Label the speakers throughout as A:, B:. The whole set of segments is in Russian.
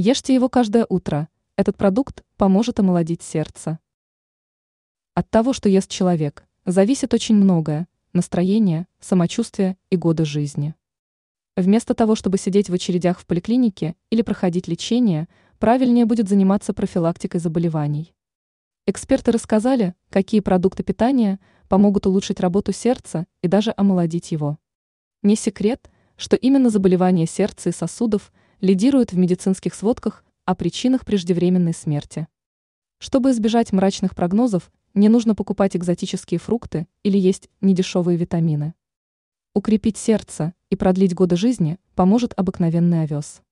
A: Ешьте его каждое утро. Этот продукт поможет омолодить сердце. От того, что ест человек, зависит очень многое – настроение, самочувствие и годы жизни. Вместо того, чтобы сидеть в очередях в поликлинике или проходить лечение, правильнее будет заниматься профилактикой заболеваний. Эксперты рассказали, какие продукты питания помогут улучшить работу сердца и даже омолодить его. Не секрет, что именно заболевания сердца и сосудов лидируют в медицинских сводках о причинах преждевременной смерти. Чтобы избежать мрачных прогнозов, не нужно покупать экзотические фрукты или есть недешевые витамины. Укрепить сердце и продлить годы жизни поможет обыкновенный овес.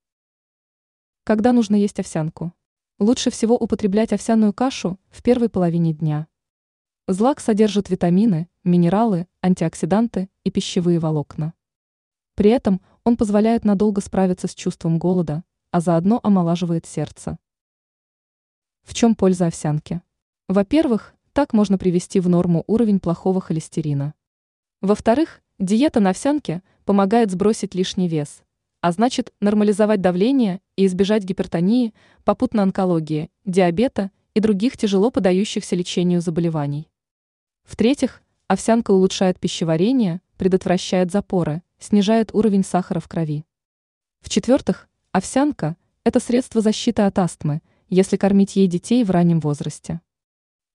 A: Когда нужно есть овсянку? Лучше всего употреблять овсяную кашу в первой половине дня. Злак содержит витамины, минералы, антиоксиданты и пищевые волокна. При этом он позволяет надолго справиться с чувством голода, а заодно омолаживает сердце. В чем польза овсянки? Во-первых, так можно привести в норму уровень плохого холестерина. Во-вторых, диета на овсянке помогает сбросить лишний вес, а значит нормализовать давление и избежать гипертонии, попутно онкологии, диабета и других тяжело подающихся лечению заболеваний. В-третьих, овсянка улучшает пищеварение, предотвращает запоры, снижает уровень сахара в крови. В-четвертых, овсянка – это средство защиты от астмы, если кормить ей детей в раннем возрасте.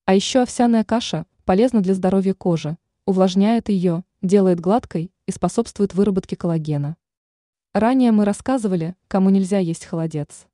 A: А еще овсяная каша полезна для здоровья кожи, увлажняет ее, делает гладкой и способствует выработке коллагена. Ранее мы рассказывали, кому нельзя есть холодец.